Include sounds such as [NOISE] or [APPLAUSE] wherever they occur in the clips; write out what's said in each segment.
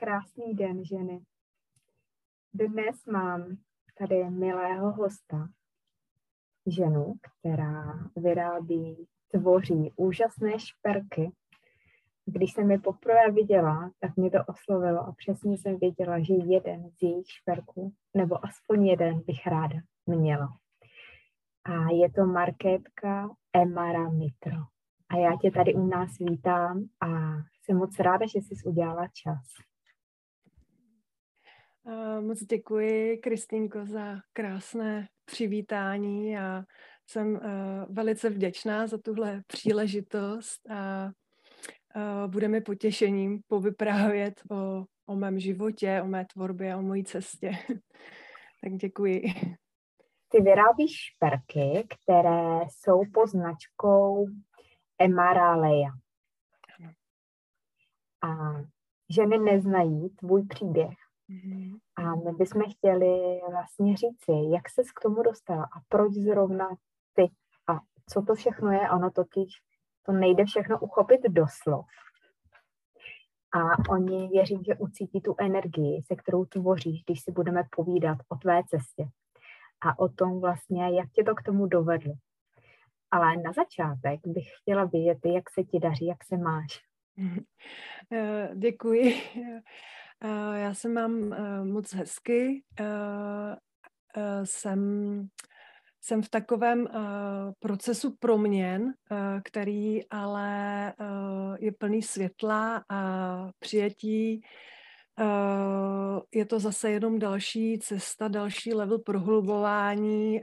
Krásný den, ženy. Dnes mám tady milého hosta, ženu, která vyrábí, tvoří úžasné šperky. Když jsem je poprvé viděla, tak mě to oslovilo a přesně jsem věděla, že jeden z jejich šperků, nebo aspoň jeden bych ráda měla. A je to marketka Emara Mitro. A já tě tady u nás vítám a jsem moc ráda, že jsi udělala čas. Moc děkuji, Kristýnko, za krásné přivítání a jsem velice vděčná za tuhle příležitost a bude mi potěšením povyprávět o, o mém životě, o mé tvorbě, o mojí cestě. [LAUGHS] tak děkuji. Ty vyrábíš šperky, které jsou pod značkou Emaraleja. A ženy neznají tvůj příběh. Mm-hmm. A my bychom chtěli vlastně říci, jak ses k tomu dostala a proč zrovna ty a co to všechno je. Ono totiž to nejde všechno uchopit do slov. A oni věří, že ucítí tu energii, se kterou tvoříš, když si budeme povídat o tvé cestě a o tom vlastně, jak tě to k tomu dovedlo. Ale na začátek bych chtěla vědět, jak se ti daří, jak se máš. [LAUGHS] Eh, děkuji. Eh, já se mám eh, moc hezky. Jsem, jsem v takovém procesu proměn, který ale je plný světla a přijetí. Je to zase jenom další cesta, další level prohlubování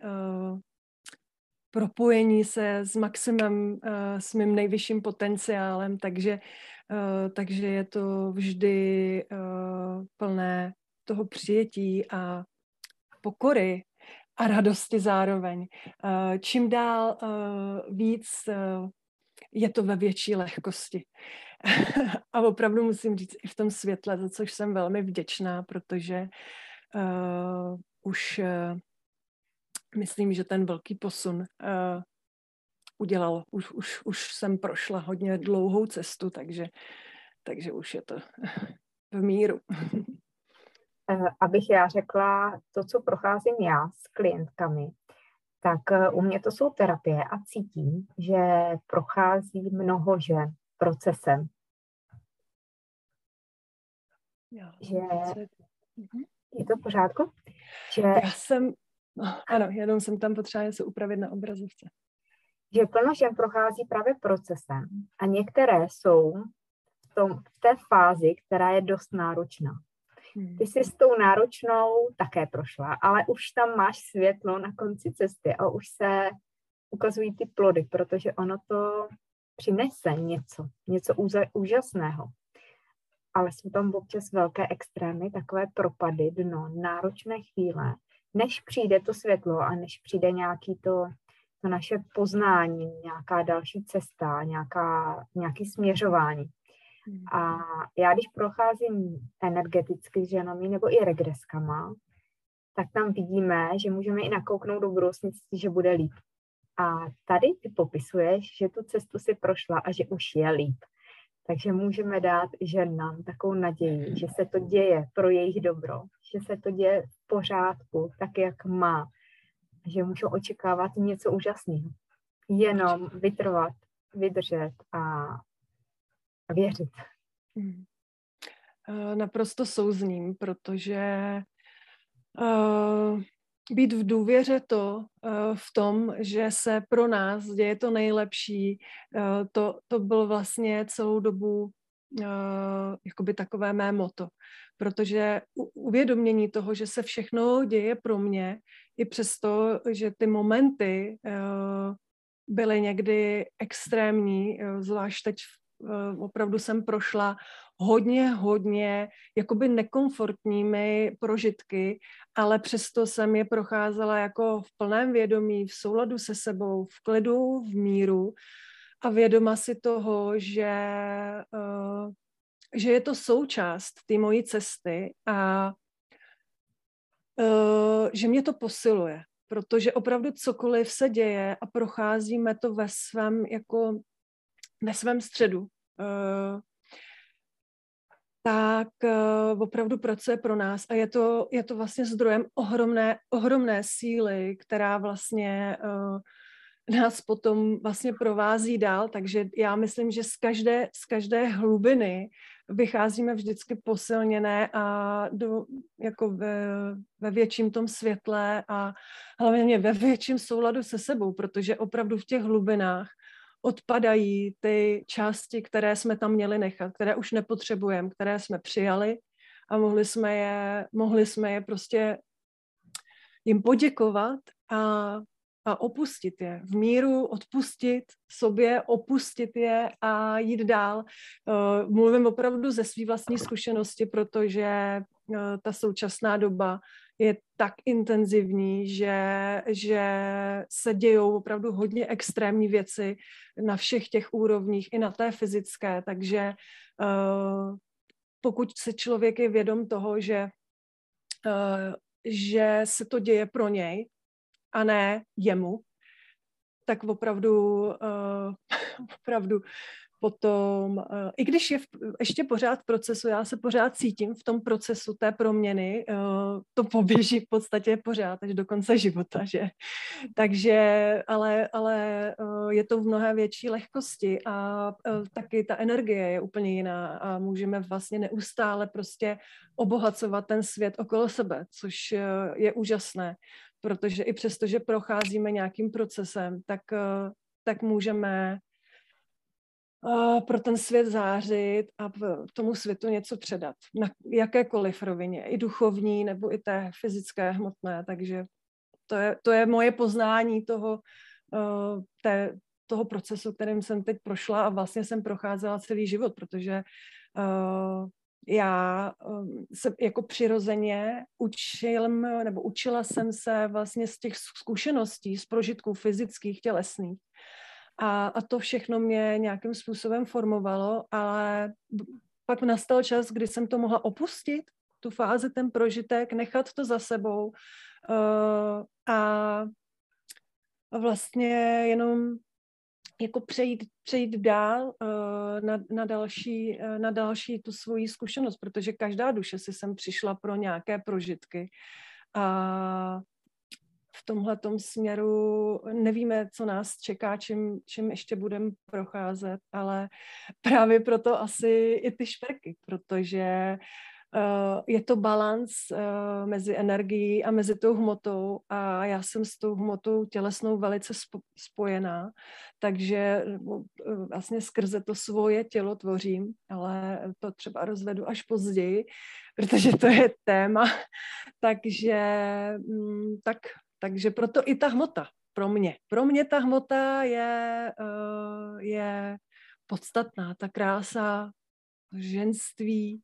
propojení se s maximem, uh, s mým nejvyšším potenciálem, takže, uh, takže je to vždy uh, plné toho přijetí a pokory a radosti zároveň. Uh, čím dál víc je to ve větší lehkosti. [LAUGHS] a opravdu musím říct i v tom světle, za což jsem velmi vděčná, protože uh, už uh, myslím, že ten velký posun uh, udělal. Už, už, už jsem prošla hodně dlouhou cestu, takže, takže už je to [LAUGHS] v míru. [LAUGHS] Eh, abych já řekla to, co procházím já s klientkami, tak eh, u mě to jsou terapie a cítím, že prochází mnoho žen procesem. Jo, že mhm. je to v pořádku? Že... Já jsem, No, ano, jenom jsem tam potřeba něco upravit na obrazovce. Že plno žen prochází právě procesem a některé jsou v, tom, v té fázi, která je dost náročná. Hmm. Ty jsi s tou náročnou také prošla, ale už tam máš světlo na konci cesty a už se ukazují ty plody, protože ono to přinese něco, něco úžasného. Ale jsou tam občas velké extrémy, takové propady, dno, náročné chvíle, než přijde to světlo a než přijde nějaký to, to naše poznání, nějaká další cesta, nějaká, nějaký směřování. Hmm. A já, když procházím energeticky s ženami nebo i regreskama, tak tam vidíme, že můžeme i nakouknout do budoucnosti, že bude líp. A tady ty popisuješ, že tu cestu si prošla a že už je líp. Takže můžeme dát ženám takovou naději, že se to děje pro jejich dobro, že se to děje v pořádku, tak jak má, že můžou očekávat něco úžasného. Jenom vytrvat, vydržet a věřit. Hmm. Eh, naprosto souzním, protože uh, být v důvěře to, uh, v tom, že se pro nás děje to nejlepší, uh, to, to byl vlastně celou dobu jakoby takové mé moto. Protože uvědomění toho, že se všechno děje pro mě, i přesto, že ty momenty byly někdy extrémní, zvlášť teď opravdu jsem prošla hodně, hodně jakoby nekomfortními prožitky, ale přesto jsem je procházela jako v plném vědomí, v souladu se sebou, v klidu, v míru a vědoma si toho, že, že je to součást té mojí cesty a že mě to posiluje, protože opravdu cokoliv se děje a procházíme to ve svém jako ve svém středu. Uh, tak uh, opravdu pracuje pro nás a je to, je to vlastně zdrojem ohromné, ohromné síly, která vlastně nás potom vlastně provází dál, takže já myslím, že z každé, z každé hlubiny vycházíme vždycky posilněné a do, jako ve, ve větším tom světle a hlavně ve větším souladu se sebou, protože opravdu v těch hlubinách odpadají ty části, které jsme tam měli nechat, které už nepotřebujeme, které jsme přijali a mohli jsme je, mohli jsme je prostě jim poděkovat a opustit je. V míru odpustit sobě, opustit je a jít dál. Uh, mluvím opravdu ze své vlastní zkušenosti, protože uh, ta současná doba je tak intenzivní, že, že se dějou opravdu hodně extrémní věci na všech těch úrovních, i na té fyzické, takže uh, pokud se člověk je vědom toho, že, že se to děje pro něj, a ne jemu, tak opravdu, uh, opravdu potom, uh, i když je v, ještě pořád v procesu, já se pořád cítím v tom procesu té proměny, uh, to poběží v podstatě pořád až do konce života, že? Takže, ale, ale uh, je to v mnohé větší lehkosti a uh, taky ta energie je úplně jiná a můžeme vlastně neustále prostě obohacovat ten svět okolo sebe, což uh, je úžasné protože i přesto, že procházíme nějakým procesem, tak, eh, tak můžeme eh, pro ten svět zářit a tomu světu něco předat. Na jakékoliv rovině, i duchovní, nebo i té fyzické, hmotné. Takže to je, to je moje poznání toho, eh, té, toho procesu, kterým jsem teď prošla a vlastně jsem procházela celý život, protože já um, se jako přirozeně učil, nebo učila jsem se vlastně z těch zkušeností, z prožitků fyzických, tělesných. A, a to všechno mě nějakým způsobem formovalo, ale pak nastal čas, kdy jsem to mohla opustit, tu fázi, ten prožitek, nechat to za sebou uh, a vlastně jenom jako přejít, přejít dál uh, na, na, další, uh, na další tu svoji zkušenost, protože každá duše si sem přišla pro nějaké prožitky. A v tomhle směru nevíme, co nás čeká, čím, čím ještě budeme procházet, ale právě proto asi i ty šperky, protože je to balans uh, mezi energií a mezi tou hmotou a já jsem s tou hmotou tělesnou velice spo, spojená, takže uh, vlastně skrze to svoje tělo tvořím, ale to třeba rozvedu až později, [LAUGHS] protože to je téma, [LAUGHS] takže um, tak, takže proto i ta hmota pro mě. Pro mě ta hmota je, je podstatná, ta krása, ženství,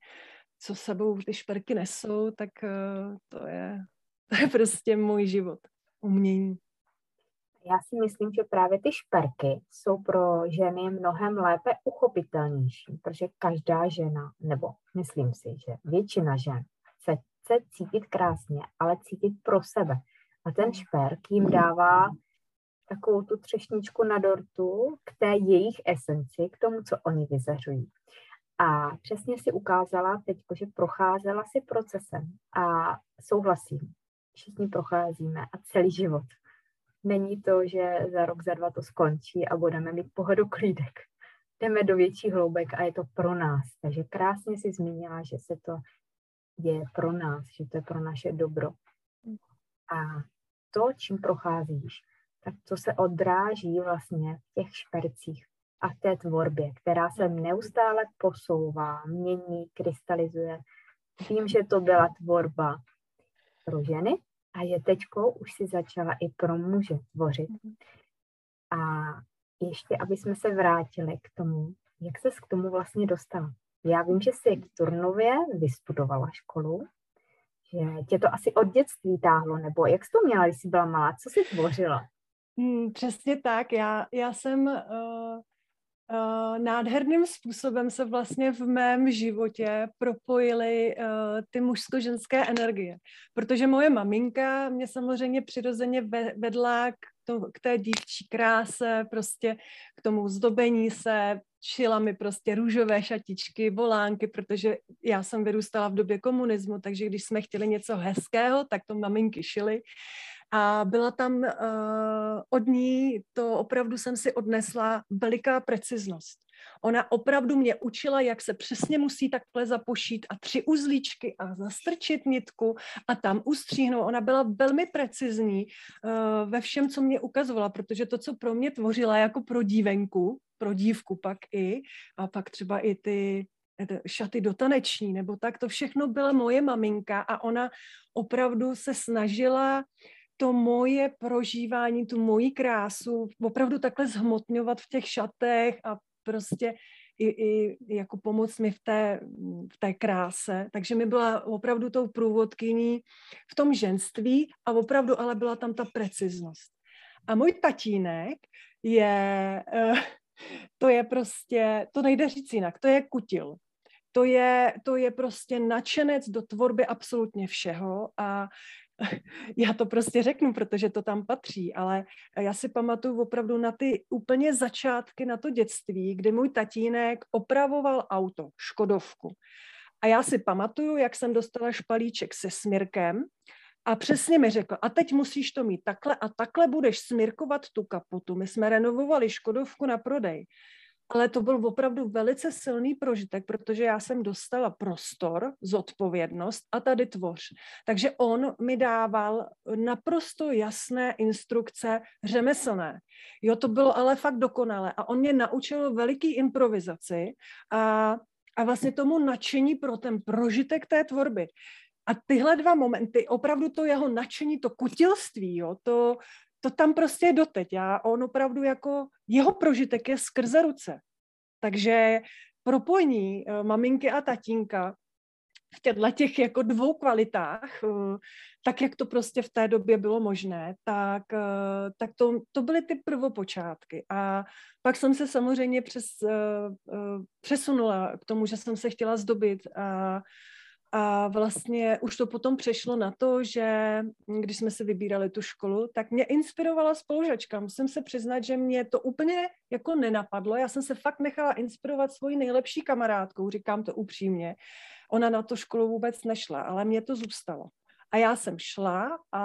co sebou ty šperky nesou, tak uh, to je, [LAUGHS] to je prostě můj život, umění. Já si myslím, že právě ty šperky jsou pro ženy mnohem lépe uchopitelnější, protože každá žena, nebo myslím si, že většina žen se chce cítit krásně, ale cítit pro sebe. A ten šperk jim dává takovou tu třešničku na dortu k té jejich esenci, k tomu, co oni vyzařují. A přesně si ukázala teď, že procházela si procesem a souhlasím, všichni procházíme a celý život. Není to, že za rok, za dva to skončí a budeme mít pohodu klídek. Jdeme do větší hloubek a je to pro nás. Takže krásně si zmínila, že se to děje pro nás, že to je pro naše dobro. A to, čím procházíš, tak to se odráží vlastně v těch špercích a v té tvorbě, která se neustále posouvá, mění, krystalizuje. Vím, že to byla tvorba pro ženy a je teďko už si začala i pro muže tvořit. A ještě, aby jsme se vrátili k tomu, jak se k tomu vlastně dostala. Já vím, že jsi v Turnově vystudovala školu, že tě to asi od dětství táhlo, nebo jak jsi to měla, když jsi byla malá, co jsi tvořila? Hmm, přesně tak. Já, já jsem uh, nádherným způsobem se vlastně v mém životě propojily uh, ty mužsko-ženské energie. Protože moje maminka mě samozřejmě přirozeně vedla k, to, k té dívčí kráse, prostě k tomu zdobení se, šila mi prostě růžové šatičky, volánky, protože já jsem vyrůstala v době komunismu, takže když jsme chtěli něco hezkého, tak to maminky šily. A byla tam uh, od ní, to opravdu jsem si odnesla veliká preciznost. Ona opravdu mě učila, jak se přesně musí takhle zapošít a tři uzlíčky a zastrčit nitku a tam ustříhnout. Ona byla velmi precizní uh, ve všem, co mě ukazovala, protože to, co pro mě tvořila jako pro dívenku, pro dívku pak i, a pak třeba i ty šaty do taneční, nebo tak, to všechno byla moje maminka a ona opravdu se snažila to moje prožívání, tu moji krásu opravdu takhle zhmotňovat v těch šatech a prostě i, i jako pomoct mi v té, v té kráse. Takže mi byla opravdu tou průvodkyní v tom ženství a opravdu ale byla tam ta preciznost. A můj tatínek je, uh, to je prostě, to nejde říct jinak, to je kutil. To je, to je prostě nadšenec do tvorby absolutně všeho a já to prostě řeknu, protože to tam patří, ale já si pamatuju opravdu na ty úplně začátky, na to dětství, kdy můj tatínek opravoval auto, Škodovku. A já si pamatuju, jak jsem dostala špalíček se smirkem a přesně mi řekl, a teď musíš to mít takhle a takhle budeš smirkovat tu kapotu. My jsme renovovali Škodovku na prodej ale to byl opravdu velice silný prožitek, protože já jsem dostala prostor, zodpovědnost a tady tvoř. Takže on mi dával naprosto jasné instrukce řemeslné. Jo, to bylo ale fakt dokonalé a on mě naučil veliký improvizaci a, a vlastně tomu nadšení pro ten prožitek té tvorby. A tyhle dva momenty, opravdu to jeho nadšení, to kutilství, jo, to, to tam prostě je doteď. Já, on opravdu jako, jeho prožitek je skrze ruce. Takže propojení uh, maminky a tatínka v těchto těch jako dvou kvalitách, uh, tak jak to prostě v té době bylo možné, tak, uh, tak to, to byly ty prvopočátky. A pak jsem se samozřejmě přes, přesunula k tomu, že jsem se chtěla zdobit a a vlastně už to potom přešlo na to, že když jsme si vybírali tu školu, tak mě inspirovala spolužačka. Musím se přiznat, že mě to úplně jako nenapadlo. Já jsem se fakt nechala inspirovat svojí nejlepší kamarádkou, říkám to upřímně. Ona na tu školu vůbec nešla, ale mě to zůstalo. A já jsem šla a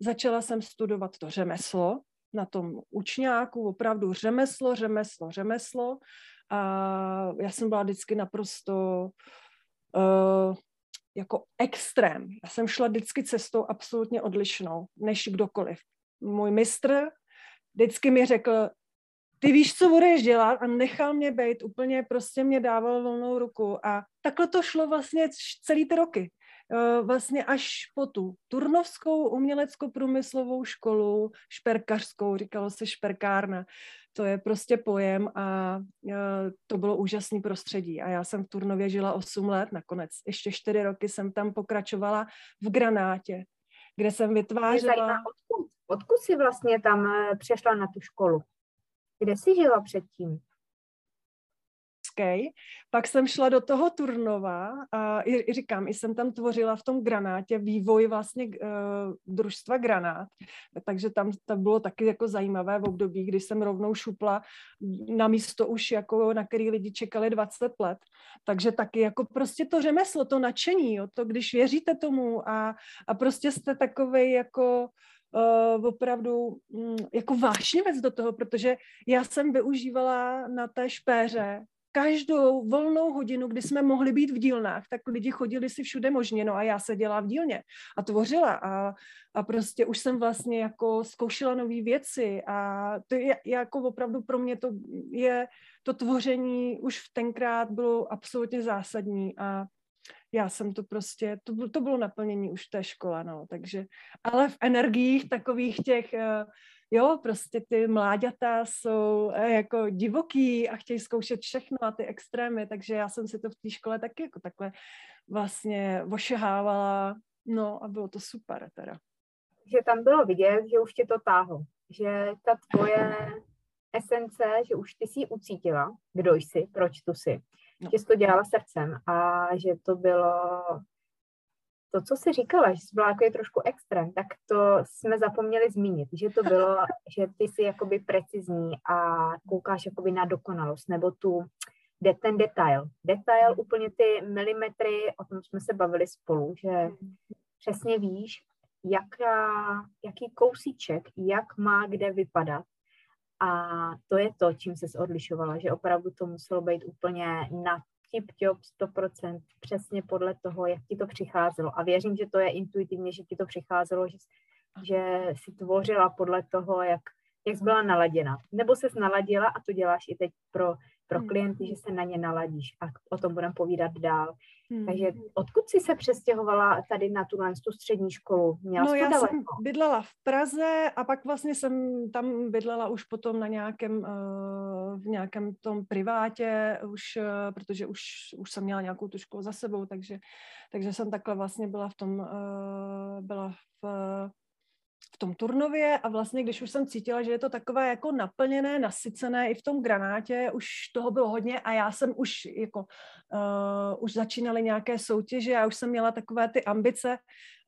začala jsem studovat to řemeslo na tom učňáku, opravdu řemeslo, řemeslo, řemeslo. A já jsem byla vždycky naprosto uh, jako extrém. Já jsem šla vždycky cestou absolutně odlišnou, než kdokoliv. Můj mistr vždycky mi řekl, ty víš, co budeš dělat a nechal mě být, úplně prostě mě dával volnou ruku a takhle to šlo vlastně celý ty roky. Eh, vlastně až po tu turnovskou umělecko-průmyslovou školu, šperkařskou, říkalo se šperkárna, to je prostě pojem a to bylo úžasné prostředí. A já jsem v Turnově žila 8 let, nakonec ještě 4 roky jsem tam pokračovala v Granátě, kde jsem vytvářela... Zajímá, odkud, odkud jsi vlastně tam eh, přešla na tu školu? Kde jsi žila předtím? Hezký. Pak jsem šla do toho Turnova a i, říkám, i jsem tam tvořila v tom granátě vývoj vlastně uh, družstva granát, takže tam to bylo taky jako zajímavé v období, kdy jsem rovnou šupla na místo už jako, na který lidi čekali 20 let. Takže taky jako prostě to řemeslo, to nadšení, jo, to když věříte tomu a, a prostě jste takovej jako uh, opravdu um, jako vášnivec do toho, protože já jsem využívala na té špéře každou volnou hodinu, kdy jsme mohli být v dílnách, tak lidi chodili si všude možně, no a já seděla v dílně a tvořila a, a prostě už jsem vlastně jako zkoušela nové věci a to je jako opravdu pro mě to je, to tvoření už v tenkrát bylo absolutně zásadní a já jsem to prostě, to, to bylo naplnění už té škole, no, takže, ale v energiích takových těch uh, jo, prostě ty mláďata jsou eh, jako divoký a chtějí zkoušet všechno a ty extrémy, takže já jsem si to v té škole taky jako takhle vlastně ošehávala, no a bylo to super teda. Že tam bylo vidět, že už tě to táhlo, že ta tvoje esence, že už ty si ucítila, kdo jsi, proč tu jsi. Že jsi to dělala srdcem a že to bylo to, co jsi říkala, že jsi byla jako trošku extrém, tak to jsme zapomněli zmínit, že to bylo, [LAUGHS] že ty jsi jakoby precizní a koukáš jakoby na dokonalost, nebo tu, de, ten detail. Detail, úplně ty milimetry, o tom jsme se bavili spolu, že přesně víš, jaká, jaký kousíček, jak má kde vypadat. A to je to, čím se odlišovala, že opravdu to muselo být úplně na tip-top 100%, přesně podle toho, jak ti to přicházelo. A věřím, že to je intuitivně, že ti to přicházelo, že, že si tvořila podle toho, jak, jak jsi byla naladěna. Nebo se naladila a to děláš i teď pro pro hmm. klienty, že se na ně naladíš a o tom budeme povídat dál. Hmm. Takže odkud jsi se přestěhovala tady na tu, tu střední školu? Měla no já daleko? jsem bydlela v Praze a pak vlastně jsem tam bydlela už potom na nějakém, uh, v nějakém tom privátě, už, uh, protože už, už jsem měla nějakou tu školu za sebou, takže, takže jsem takhle vlastně byla v tom, uh, byla v v tom turnově a vlastně, když už jsem cítila, že je to takové jako naplněné, nasycené i v tom granátě, už toho bylo hodně a já jsem už jako, uh, už začínaly nějaké soutěže, já už jsem měla takové ty ambice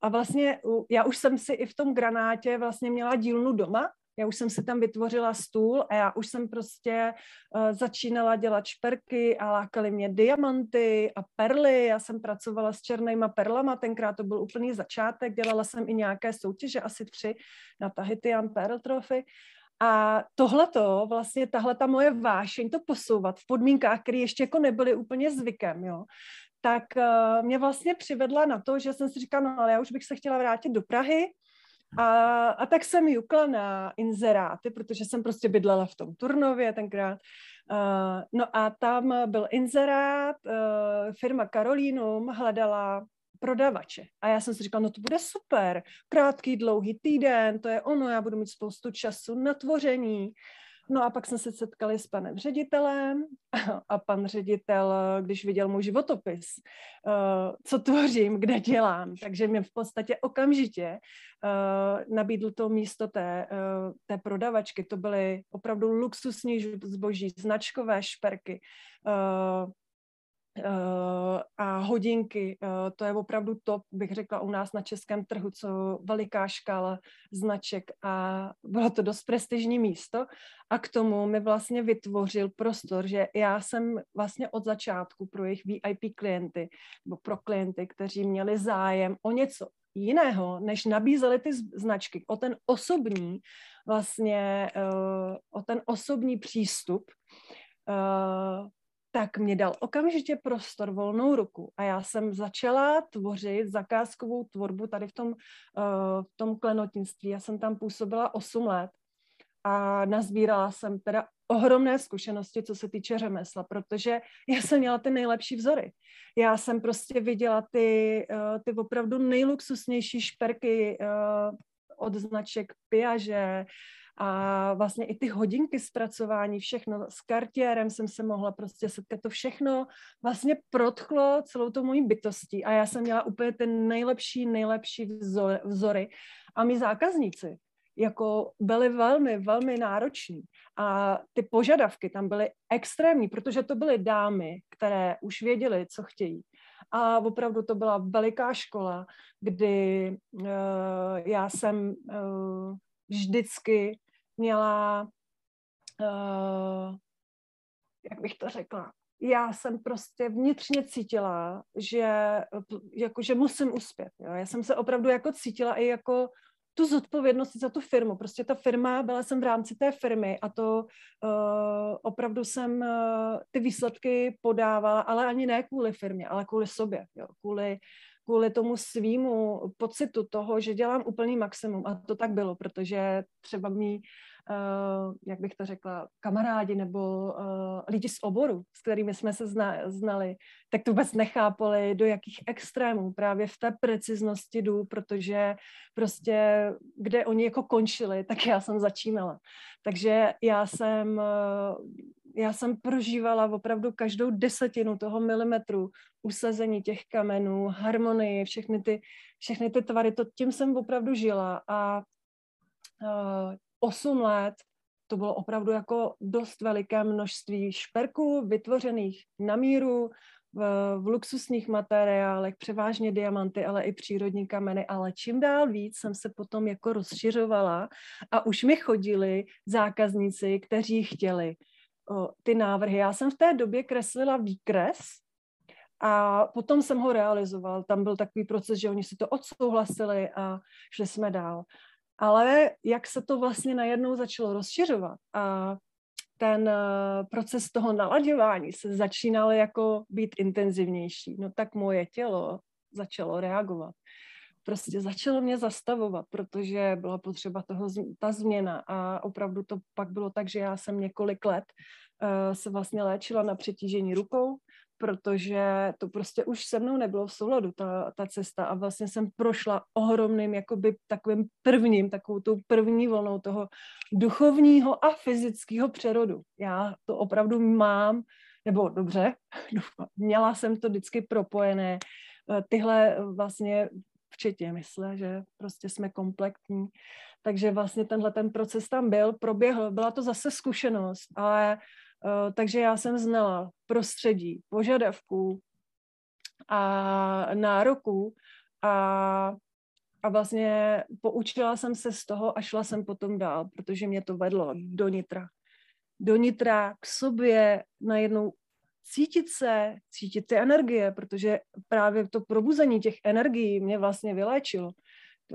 a vlastně já už jsem si i v tom granátě vlastně měla dílnu doma, já už jsem si tam vytvořila stůl a já už jsem prostě uh, začínala dělat šperky a lákaly mě diamanty a perly. Já jsem pracovala s černýma perlama, tenkrát to byl úplný začátek, dělala jsem i nějaké soutěže, asi tři na Tahitian Pearl Trophy. A tohleto, vlastně tahle ta moje vášeň to posouvat v podmínkách, které ještě jako nebyly úplně zvykem, jo, tak uh, mě vlastně přivedla na to, že jsem si říkala, no ale já už bych se chtěla vrátit do Prahy, a, a tak jsem jukla na inzeráty, protože jsem prostě bydlela v tom Turnově tenkrát. Uh, no a tam byl inzerát, uh, firma Karolínum hledala prodavače. A já jsem si říkala, no to bude super, krátký, dlouhý týden, to je ono, já budu mít spoustu času na tvoření. No a pak jsme se setkali s panem ředitelem a pan ředitel, když viděl můj životopis, eh, co tvořím, kde dělám, takže mě v podstatě okamžitě eh, nabídl to místo té, eh, té prodavačky. To byly opravdu luxusní zboží, značkové šperky, a hodinky, uh, to je opravdu top, bych řekla, u nás na českém trhu, co veliká škála značek a bylo to dost prestižní místo. A k tomu mi vlastně vytvořil prostor, že já jsem vlastně od začátku pro jejich VIP klienty, nebo pro klienty, kteří měli zájem o něco jiného, než nabízely ty značky, o ten osobní vlastně, uh, o ten osobní přístup, tak mě dal okamžitě prostor, volnou ruku a já jsem začala tvořit zakázkovou tvorbu tady v tom, uh, v tom klenotinství. Já jsem tam působila 8 let a nazbírala jsem teda ohromné zkušenosti, co se týče řemesla, protože já jsem měla ty nejlepší vzory. Já jsem prostě viděla ty, uh, ty opravdu nejluxusnější šperky uh, od značek Piaget, a vlastně i ty hodinky zpracování, všechno s kartiérem jsem se mohla prostě setkat, to všechno vlastně protchlo celou tou mojí bytostí. A já jsem měla úplně ten nejlepší, nejlepší vzor, vzory. A my zákazníci jako byly velmi, velmi nároční. A ty požadavky tam byly extrémní, protože to byly dámy, které už věděly, co chtějí. A opravdu to byla veliká škola, kdy uh, já jsem uh, vždycky měla, uh, jak bych to řekla, já jsem prostě vnitřně cítila, že, jako, že musím uspět. Jo. Já jsem se opravdu jako cítila i jako tu zodpovědnost za tu firmu. Prostě ta firma, byla jsem v rámci té firmy a to uh, opravdu jsem uh, ty výsledky podávala, ale ani ne kvůli firmě, ale kvůli sobě, jo. Kvůli, kvůli tomu svýmu pocitu toho, že dělám úplný maximum. A to tak bylo, protože třeba mý uh, jak bych to řekla, kamarádi nebo uh, lidi z oboru, s kterými jsme se zna, znali, tak to vůbec nechápali, do jakých extrémů právě v té preciznosti jdu, protože prostě, kde oni jako končili, tak já jsem začínala. Takže já jsem, uh, já jsem prožívala opravdu každou desetinu toho milimetru usazení těch kamenů, harmonii, všechny ty, všechny ty tvary, to tím jsem opravdu žila. A uh, 8 let to bylo opravdu jako dost veliké množství šperků vytvořených na míru, v, v luxusních materiálech, převážně diamanty, ale i přírodní kameny, ale čím dál víc jsem se potom jako rozšiřovala a už mi chodili zákazníci, kteří chtěli ty návrhy. Já jsem v té době kreslila výkres a potom jsem ho realizoval. Tam byl takový proces, že oni si to odsouhlasili a šli jsme dál. Ale jak se to vlastně najednou začalo rozšiřovat a ten eh, proces toho nalaďování se začínal jako být intenzivnější, no tak moje tělo začalo reagovat. Prostě začalo mě zastavovat, protože byla potřeba toho, ta změna a opravdu to pak bylo tak, že já jsem několik let uh, se vlastně léčila na přetížení rukou, protože to prostě už se mnou nebylo v souladu, ta, ta cesta a vlastně jsem prošla ohromným, jakoby takovým prvním, takovou tou první vlnou toho duchovního a fyzického přerodu. Já to opravdu mám, nebo dobře, [LAUGHS] měla jsem to vždycky propojené, eh, tyhle vlastně včetně mysle, že prostě jsme kompletní. Takže vlastně tenhle ten proces tam byl, proběhl, byla to zase zkušenost, ale Eh, takže já jsem znala prostředí, požadavků a nároků a, a vlastně poučila jsem se z toho a šla jsem potom dál, protože mě to vedlo do nitra. Do nitra k sobě najednou cítit se, cítit ty energie, protože právě to probuzení těch energií mě vlastně vyléčilo.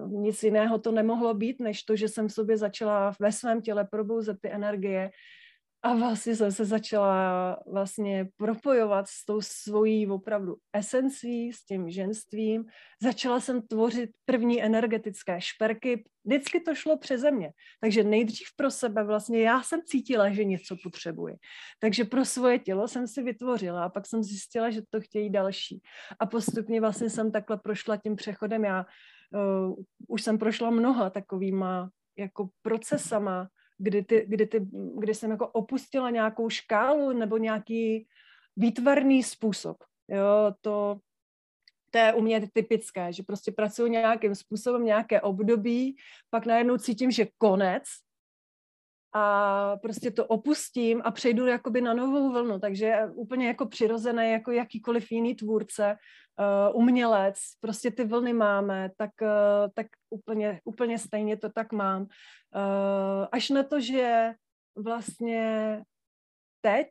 Nic jiného to nemohlo být, než to, že jsem v sobě začala ve svém těle probouzet ty energie a vlastně jsem se začala vlastně propojovat s tou svojí opravdu esencí, s tím ženstvím. Začala jsem tvořit první energetické šperky. Vždycky to šlo přeze mě. Takže nejdřív pro sebe vlastně já jsem cítila, že něco potřebuji. Takže pro svoje tělo jsem si vytvořila a pak jsem zjistila, že to chtějí další. A postupně vlastně jsem takhle prošla tím přechodem. Já uh, už jsem prošla mnoha takovýma jako procesama, kdy, ty, kdy, ty, kdy jsem jako opustila nějakou škálu nebo nějaký výtvarný způsob. Jo, to, to je u mě typické, že prostě pracuji nějakým způsobem, nějaké období, pak najednou cítím, že konec a prostě to opustím a přejdu jakoby na novou vlnu, takže úplně jako přirozené, jako jakýkoliv jiný tvůrce, uh, umělec, prostě ty vlny máme, tak, uh, tak úplně, úplně stejně to tak mám. Uh, až na to, že vlastně teď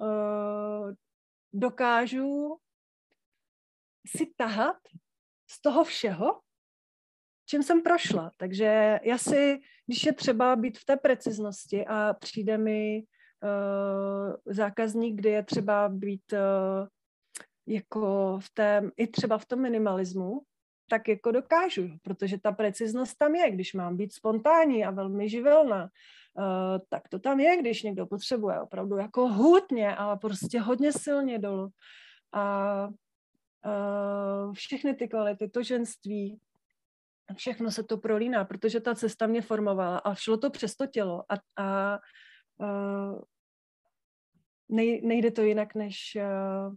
uh, dokážu si tahat z toho všeho, čím jsem prošla. Takže já si, když je třeba být v té preciznosti a přijde mi uh, zákazník, kdy je třeba být uh, jako v té, i třeba v tom minimalismu, tak jako dokážu, protože ta preciznost tam je, když mám být spontánní a velmi živelná, uh, tak to tam je, když někdo potřebuje opravdu jako hutně, ale prostě hodně silně dolů. A uh, všechny ty kvality, to ženství, všechno se to prolíná, protože ta cesta mě formovala a šlo to přes to tělo a, a uh, nej, nejde to jinak, než uh,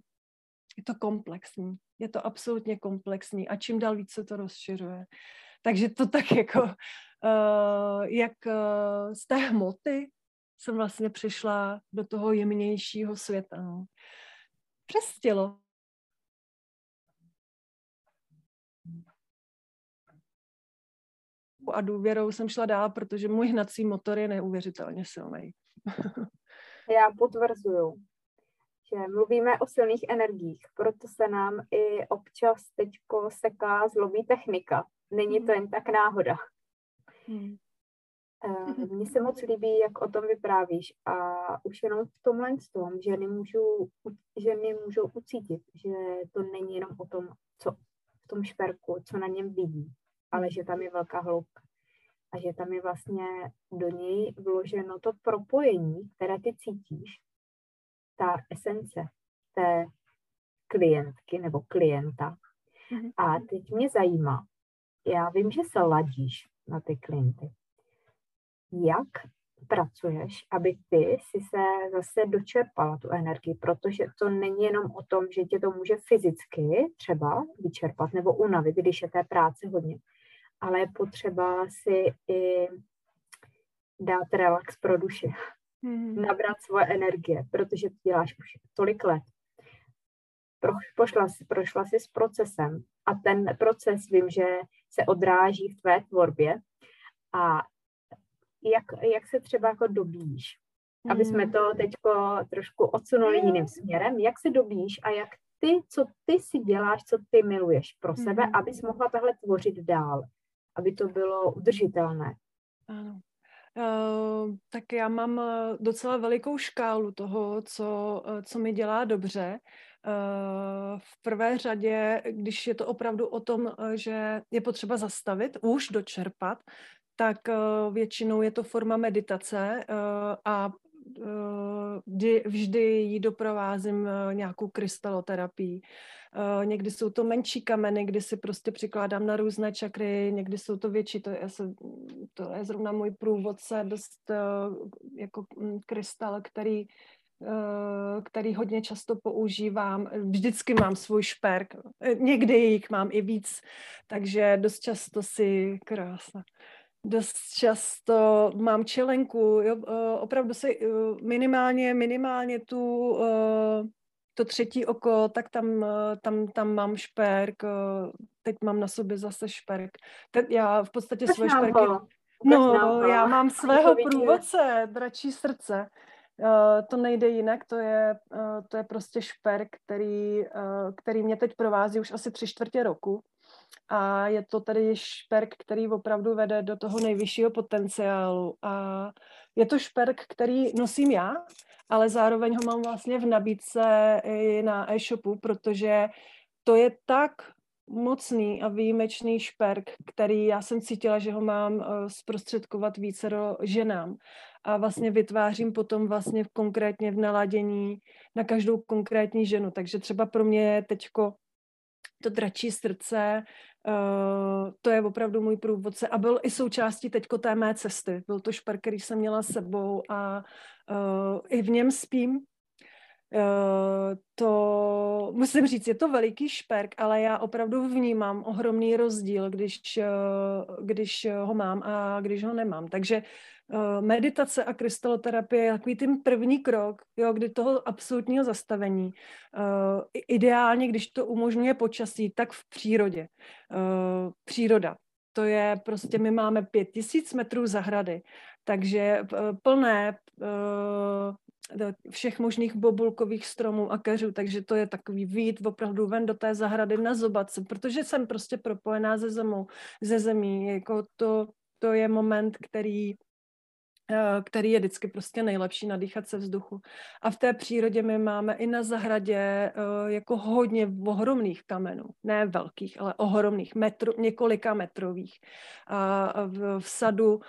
je to komplexní. Je to absolutně komplexní a čím dál víc se to rozšiřuje. Takže to tak jako, uh, jak uh, z té hmoty jsem vlastně přišla do toho jemnějšího světa. No. Přes tělo. A důvěrou jsem šla dál, protože můj hnací motor je neuvěřitelně silný. [LAUGHS] Já potvrzuju, že mluvíme o silných energiích, proto se nám i občas teďko seká zlobí technika. Není to jen tak náhoda. Hmm. Eh, [LAUGHS] mně se moc líbí, jak o tom vyprávíš a už jenom v tomhle tom ženy můžou, ženy můžou ucítit, že to není jenom o tom, co v tom šperku, co na něm vidí, ale že tam je velká hloubka a že tam je vlastně do něj vloženo to propojení, které ty cítíš, ta esence té klientky nebo klienta. Mm-hmm. A teď mě zajímá, já vím, že se ladíš na ty klienty. Jak pracuješ, aby ty si se zase dočerpala tu energii, protože to není jenom o tom, že tě to může fyzicky třeba vyčerpat nebo unavit, když je té práce hodně, ale je potřeba si i dát relax pro duši, mm-hmm. nabrat svoje energie, protože to děláš už tolik let. Pro, pošla, prošla jsi s procesem a ten proces vím, že se odráží v tvé tvorbě. A jak, jak se třeba jako dobíš, aby jsme to teď trošku odsunuli jiným směrem, jak se dobíš a jak ty, co ty si děláš, co ty miluješ pro sebe, mm. abys mohla tahle tvořit dál, aby to bylo udržitelné. Ano. Uh, tak já mám eh, docela velikou škálu toho, co, eh, co mi dělá dobře. Uh, v prvé řadě, když je to opravdu o tom, že je potřeba zastavit, už dočerpat, tak většinou je to forma meditace a vždy, vždy ji doprovázím nějakou krystaloterapii. Někdy jsou to menší kameny, kdy si prostě přikládám na různé čakry, někdy jsou to větší, to je, to je zrovna můj průvodce, dost jako mm, krystal, který který hodně často používám. Vždycky mám svůj šperk, někdy jich mám i víc, takže dost často si krásná dost často mám čelenku, jo, eh, opravdu si eh, minimálně, minimálně tu, eh, to třetí oko, tak tam, tam, tam mám šperk, teď mám na sobě zase šperk. Teď já v podstatě svoje šperky... No, já mám svého průvodce, dračí srdce. Uh, to nejde jinak, to je, uh, to je prostě šperk, který, uh, který mě teď provází už asi tři čtvrtě roku a je to tedy šperk, který opravdu vede do toho nejvyššího potenciálu a je to šperk, který nosím já, ale zároveň ho mám vlastně v nabídce i na e-shopu, protože to je tak mocný a výjimečný šperk, který já jsem cítila, že ho mám uh, zprostředkovat více do ženám. A vlastně vytvářím potom vlastně konkrétně v naladění na každou konkrétní ženu. Takže třeba pro mě je teďko to dračí srdce, uh, to je opravdu můj průvodce a byl i součástí teďko té mé cesty. Byl to šper, který jsem měla s sebou a uh, i v něm spím. Uh, to musím říct, je to veliký šperk, ale já opravdu vnímám ohromný rozdíl, když, uh, když ho mám a když ho nemám. Takže uh, meditace a krystaloterapie je takový ten první krok, jo, kdy toho absolutního zastavení. Ideálně, když to umožňuje počasí, tak v přírodě. Příroda. To je prostě, my máme pět tisíc metrů zahrady, takže plné všech možných bobulkových stromů a keřů, takže to je takový vít opravdu ven do té zahrady na zobace, protože jsem prostě propojená ze zemou, ze zemí, jako to, to je moment, který eh, který je vždycky prostě nejlepší nadýchat se vzduchu. A v té přírodě my máme i na zahradě eh, jako hodně ohromných kamenů, ne velkých, ale ohromných, metru, několika metrových. A v, v sadu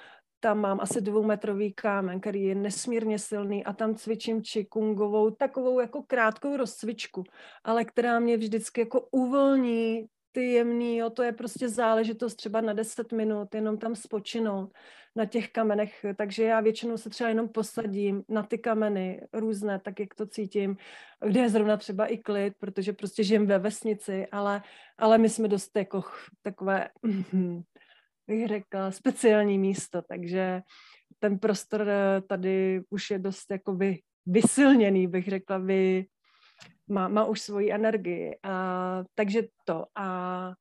tam mám asi dvoumetrový kámen, který je nesmírně silný a tam cvičím čikungovou, takovou jako krátkou rozcvičku, ale která mě vždycky jako uvolní ty jemný, jo, to je prostě záležitost třeba na 10 minut, jenom tam spočinout na těch kamenech, takže já většinou se třeba jenom posadím na ty kameny různé, tak jak to cítím, kde je zrovna třeba i klid, protože prostě žijem ve vesnici, ale, ale my jsme dost jako takové [LAUGHS] bych řekla, speciální místo, takže ten prostor eh, tady už je dost jakoby vysilněný, bych řekla, vy, má, má už svoji energii. A, takže to. A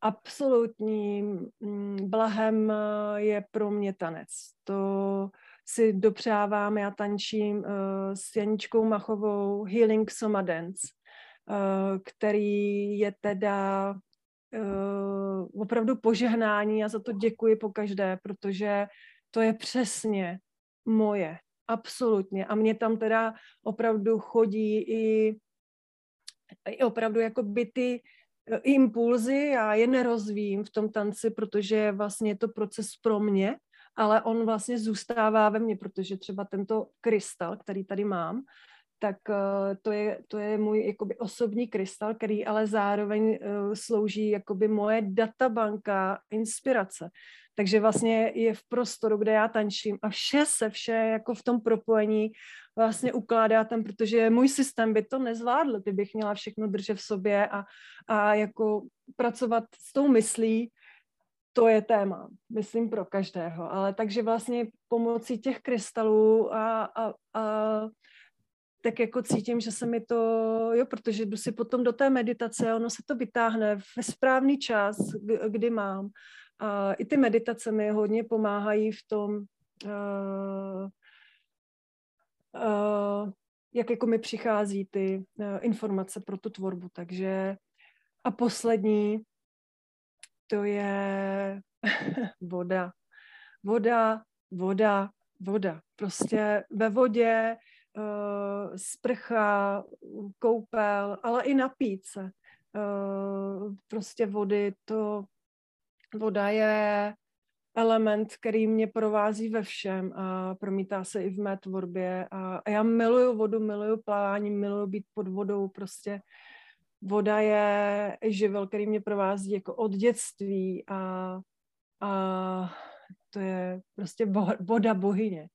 absolutním mm, blahem eh, je pro mě tanec. To si dopřávám, já tančím uh, s Janičkou Machovou Healing Soma Dance, uh, který je teda uh, opravdu požehnání a za to děkuji po každé, protože to je přesně moje, absolutně. A mě tam teda opravdu chodí i, i opravdu jako by ty eh, impulzy, já je nerozvím v tom tanci, protože vlastně je to proces pro mě, ale on vlastně zůstává ve mně, protože třeba tento krystal, který tady mám, tak uh, to, je, to je můj jakoby osobní krystal, který ale zároveň uh, slouží jakoby moje databanka inspirace. Takže vlastně je v prostoru, kde já tančím a vše se vše jako v tom propojení vlastně ukládá tam, protože můj systém by to nezvládl, kdybych měla všechno držet v sobě a, a jako pracovat s tou myslí, to je téma, myslím pro každého, ale takže vlastně pomocí těch krystalů a, a, a tak jako cítím, že se mi to, jo, protože jdu si potom do té meditace, ono se to vytáhne ve správný čas, kdy mám. A i ty meditace mi hodně pomáhají v tom, uh, uh, jak jako mi přichází ty uh, informace pro tu tvorbu. Takže a poslední, to je [LAUGHS] voda. Voda, voda, voda. Prostě ve vodě sprcha, koupel, ale i napít se. Uh, prostě vody, to voda je element, který mě provází ve všem a promítá se i v mé tvorbě. A, já miluju vodu, miluju plavání, miluju být pod vodou, prostě voda je živel, který mě provází jako od dětství a, a to je prostě voda bohyně.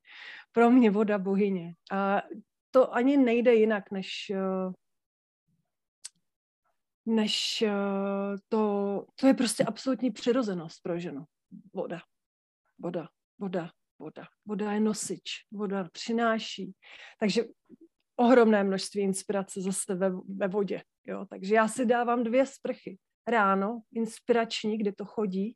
Pro mě voda bohyně. A to ani nejde jinak, než než to, to je prostě absolutní přirozenost pro ženu. Voda, voda, voda, voda. Voda je nosič, voda přináší. Takže ohromné množství inspirace zase ve, ve vodě. Jo? Takže já si dávám dvě sprchy. Ráno, inspirační, kdy to chodí,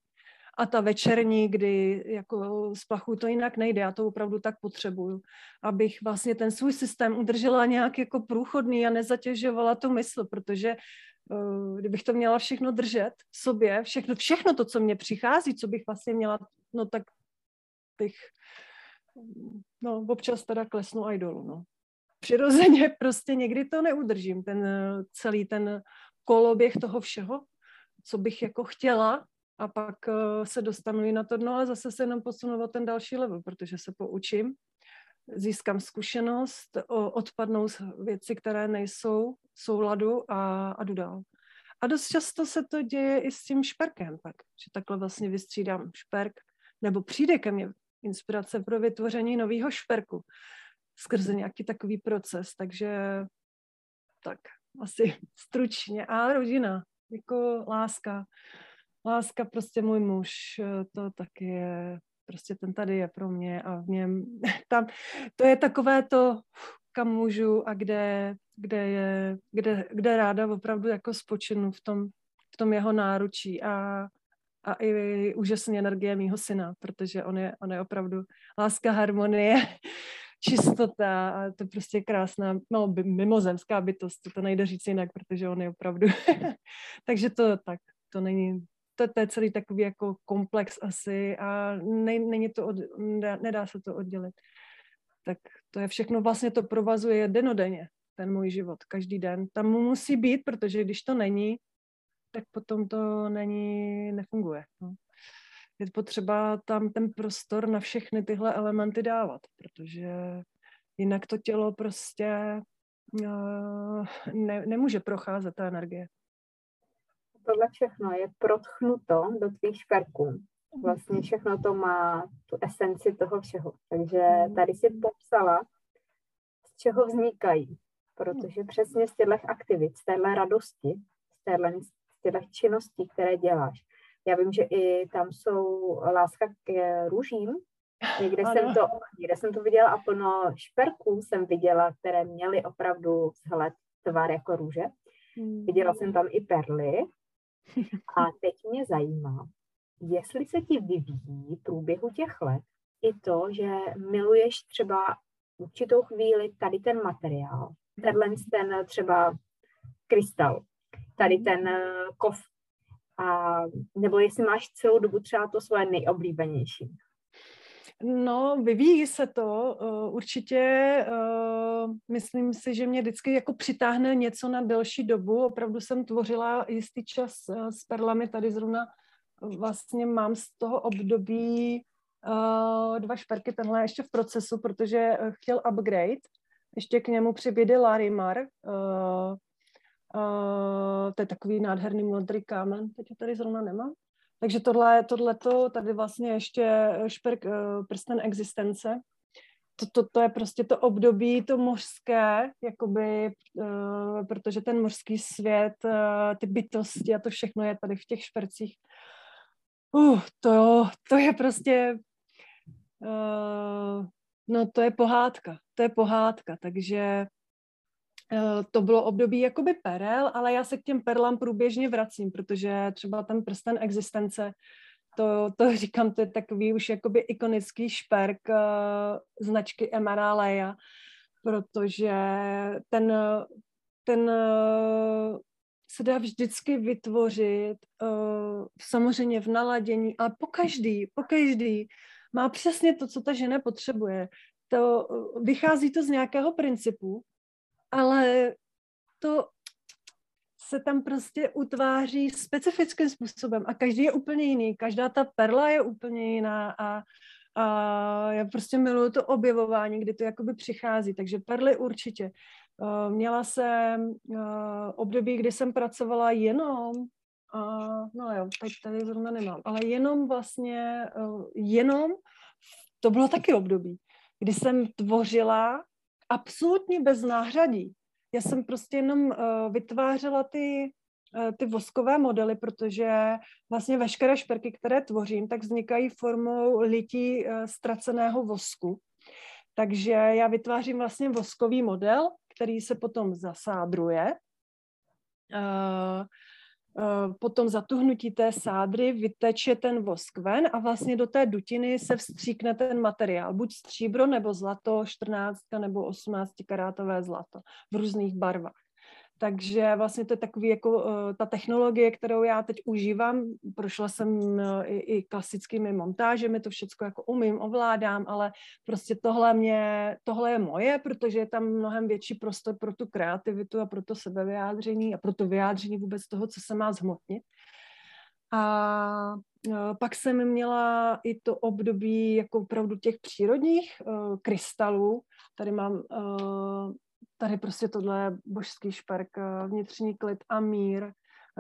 a ta večerní, kdy jako splachu to jinak nejde, já to opravdu tak potřebuju, abych vlastně ten svůj systém udržela nějak jako průchodný a nezatěžovala tu mysl, protože uh, kdybych to měla všechno držet v sobě, všechno, všechno to, co mě přichází, co bych vlastně měla, no tak bych, no občas teda klesnu i dolů, no. Přirozeně [LAUGHS] prostě někdy to neudržím, ten celý ten koloběh toho všeho, co bych jako chtěla, a pak uh, se dostanu i na to dno a zase se jenom posunu o ten další level, protože se poučím, získám zkušenost, odpadnou věci, které nejsou souladu a, a jdu dál. A dost často se to děje i s tím šperkem pak, že takhle vlastně vystřídám šperk, nebo přijde ke mně inspirace pro vytvoření nového šperku skrze nějaký takový proces, takže tak asi [LAUGHS] stručně. A rodina, jako láska, láska prostě můj muž, eh, to taky je, prostě ten tady je pro mě a v něm, [LAUGHS] tam, to je takové to, kam můžu a kde, kde je, kde, kde ráda opravdu jako spočinu v tom, v tom jeho náručí a, a i úžasné energie mýho syna, protože on je, on je opravdu láska, harmonie, [LAUGHS] čistota a to prostě krásná, no mimozemská bytost, to, to nejde říct jinak, protože on je opravdu, [LAUGHS] takže to tak, to není, to, to je celý takový jako komplex asi a ne, není to, od, nedá, nedá se to oddělit. Tak to je všechno, vlastně to provazuje denodenně, ten můj život, každý den. Tam mu musí být, protože když to není, tak potom to není, nefunguje. No. Je potřeba tam ten prostor na všechny tyhle elementy dávat, protože jinak to tělo prostě uh, ne, nemůže procházet ta energie tohle všechno je protchnuto do tvých šperků. Vlastně všechno to má tu esenci toho všeho. Takže tady si popsala, z čeho vznikají. Protože přesně z těchto aktivit, z téhle radosti, z téhle, z těchto činností, které děláš. Já vím, že i tam jsou láska k růžím. Někde jsem, to, někde jsem to viděla a plno šperků jsem viděla, které měly opravdu vzhled tvar jako růže. Viděla jsem tam i perly a teď mě zajímá, jestli se ti vyvíjí v průběhu těch let i to, že miluješ třeba určitou chvíli tady ten materiál, tenhle ten třeba krystal, tady ten eh, kov, a, nebo jestli máš celou dobu třeba to svoje nejoblíbenější. No, vyvíjí se to uh, určitě. Uh, myslím si, že mě vždycky jako přitáhne něco na delší dobu. Opravdu jsem tvořila jistý čas uh, s perlami. Tady zrovna vlastně mám z toho období dva šperky. Tenhle ještě v procesu, protože chtěl upgrade. Ještě k němu přibyde Larimar. To je takový nádherný modrý kámen. Teď ho tady zrovna nemám. Takže tohle, tohleto, tady vlastně ještě šperk uh, prsten existence, to, to, to je prostě to období, to mořské, jakoby, uh, protože ten mořský svět, uh, ty bytosti a to všechno je tady v těch špercích. Uh, to, to je prostě uh, no to je pohádka, to je pohádka, takže to bylo období jakoby perel, ale já se k těm perlám průběžně vracím, protože třeba ten prsten existence, to, to [LAUGHS] říkám, to je takový už jakoby ikonický šperk uh, značky Emara Leia, protože ten, ten uh, se dá vždycky vytvořit uh, samozřejmě v naladění a po každý, po každý má přesně to, co ta žena potřebuje. To, vychází to z nějakého principu, ale to se tam prostě utváří specifickým způsobem a každý je úplně jiný, každá ta perla je úplně jiná a, a já prostě miluju to objevování, kdy to jakoby přichází, takže perly určitě. Uh, měla jsem uh, období, kdy jsem pracovala jenom, no jo, teď tady zrovna nemám, ale jenom vlastně, uh, jenom, to bylo taky období, kdy jsem tvořila absolutně bez náhradí. Já jsem prostě jenom uh, vytvářela ty, uh, ty voskové modely, protože vlastně veškeré šperky, které tvořím, tak vznikají formou lití uh, ztraceného vosku. Takže já vytvářím vlastně voskový model, který se potom zasádruje. Potom zatuhnutí té sádry vyteče ten vosk ven a vlastně do té dutiny se vstříkne ten materiál, buď stříbro nebo zlato, 14 nebo 18 karátové zlato v různých barvách. Takže vlastně to je takový jako uh, ta technologie, kterou já teď užívám. Prošla jsem uh, i, i klasickými montážemi, to všechno jako umím, ovládám, ale prostě tohle mě, tohle je moje, protože je tam mnohem větší prostor pro tu kreativitu a pro to sebevyjádření a pro to vyjádření vůbec toho, co se má zhmotnit. A uh, pak jsem měla i to období jako opravdu těch přírodních uh, krystalů. Tady mám uh, tady prostě tohle je božský šperk, eh, vnitřní klid a mír,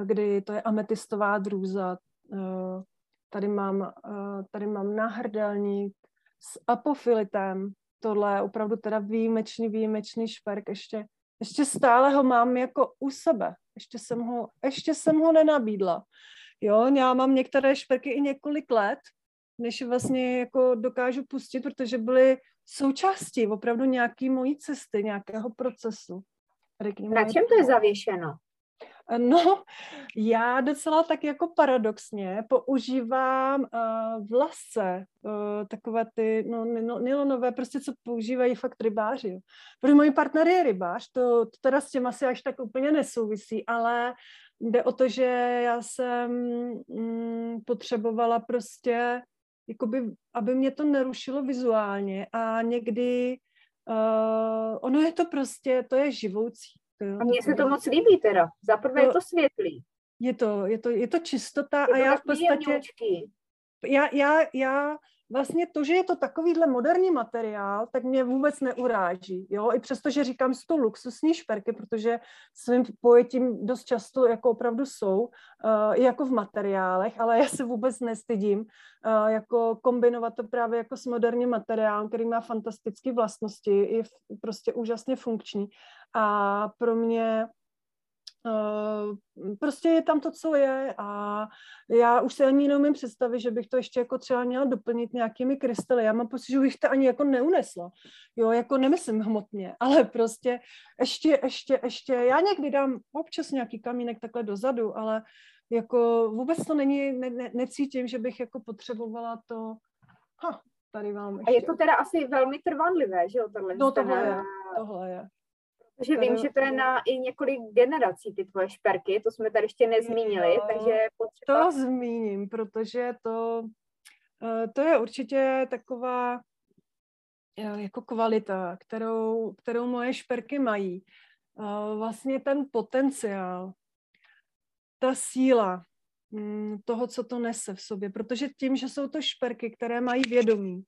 kdy to je ametistová drůza. Eh, tady mám, eh, tady mám náhrdelník s apofilitem. Tohle je opravdu teda výjimečný, výjimečný šperk. Ještě, ještě stále ho mám jako u sebe. Ještě jsem ho, ještě jsem ho nenabídla. Jo, já mám některé šperky i několik let, než vlastně jako dokážu pustit, protože byly součástí opravdu nějaký mojí cesty, nějakého procesu. Na čem to je zavěšeno? No, já docela tak jako paradoxně používám uh, v lasce uh, takové ty no, no, nylonové, prostě co používají fakt rybáři. Jo. Protože můj partner je rybář, to, to teda s tím asi až tak úplně nesouvisí, ale jde o to, že já jsem mm, potřebovala prostě jakoby, aby mě to nerušilo vizuálně a někdy uh, ono je to prostě, to je živoucí. To, a mně se to moc líbí teda. Za prvé to, je to světlý. Je to, je to, je to čistota je to a já v podstatě... Já, já, já vlastně to, že je to takovýhle moderní materiál, tak mě vůbec neuráží. Jo? I přesto, že říkám, jsou to luxusní šperky, protože svým pojetím dost často jako opravdu jsou, uh, jako v materiálech, ale já se vůbec nestydím uh, jako kombinovat to právě jako s moderním materiálem, který má fantastické vlastnosti, je prostě úžasně funkční. A pro mě prostě je tam to, co je a já už se ani neumím představit, že bych to ještě jako třeba měla doplnit nějakými krystaly. Já mám pocit, že bych to ani jako neunesla. Jo, jako nemyslím hmotně, [LAUGHS] ale prostě ještě, ještě, ještě, já někdy dám občas nějaký kamínek takhle dozadu, ale jako vůbec to není, ne, ne, necítím, že bych jako potřebovala to, ha, tady vám ještě. A je to teda asi velmi trvanlivé, že jo, tohle? No tohle je, tohle je. Takže vím, že to je na i několik generací ty tvoje šperky, to jsme tady ještě nezmínili, jo, takže potřeba... To zmíním, protože to, eh, to je určitě taková eh, jako kvalita, kterou, kterou moje šperky mají. Eh, vlastně ten potenciál, ta síla hm, toho, co to nese v sobě, protože tím, že jsou to šperky, které mají vědomí,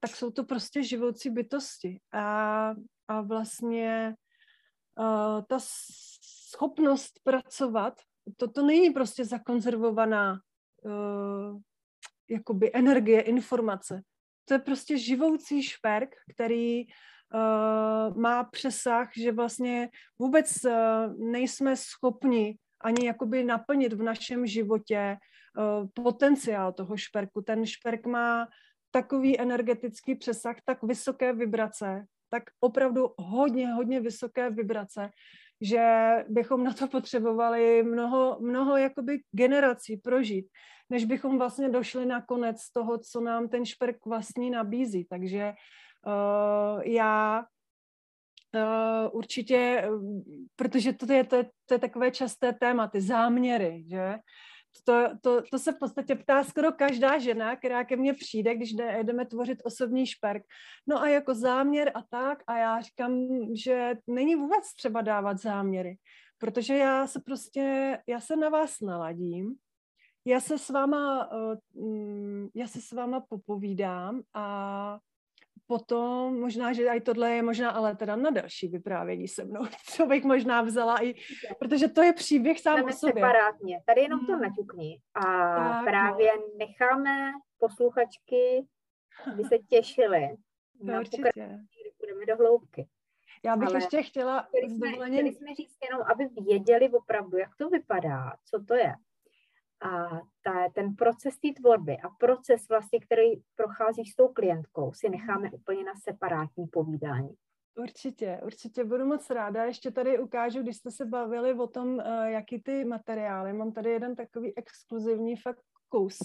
tak jsou to prostě živoucí bytosti. A a vlastně uh, ta schopnost pracovat, to, to není prostě zakonzervovaná uh, jakoby energie, informace. To je prostě živoucí šperk, který uh, má přesah, že vlastně vůbec uh, nejsme schopni ani jakoby naplnit v našem životě uh, potenciál toho šperku. Ten šperk má takový energetický přesah, tak vysoké vibrace, tak opravdu hodně, hodně vysoké vibrace, že bychom na to potřebovali mnoho, mnoho jakoby generací prožít, než bychom vlastně došli na konec toho, co nám ten šperk vlastní nabízí. Takže uh, já Uh, určitě, protože to je, to, je, to je takové časté téma, ty záměry, že? To, to, to se v podstatě ptá skoro každá žena, která ke mně přijde, když jdeme tvořit osobní šperk. No a jako záměr a tak, a já říkám, že není vůbec třeba dávat záměry, protože já se prostě, já se na vás naladím, já se s váma, uh, já se s váma popovídám a potom možná, že i tohle je možná ale teda na další vyprávění se mnou, [LAUGHS] co bych možná vzala i, protože to je příběh sám o sobě. separátně, tady jenom hmm. to naťukni a tak, no. právě no. necháme posluchačky, aby se těšily na pokračování, půjdeme do hloubky. Já bych Ale ještě chtěla... Chtěli jsme, chtěli jsme říct jenom, aby věděli opravdu, jak to vypadá, co to je. A ta, ten proces té tvorby a proces vlastně, který prochází s tou klientkou, si necháme úplně na separátní povídání. Určitě, určitě budu moc ráda. Ještě tady ukážu, když jste se bavili o tom, eh, jaký ty materiály. Mám tady jeden takový exkluzivní fakt kus,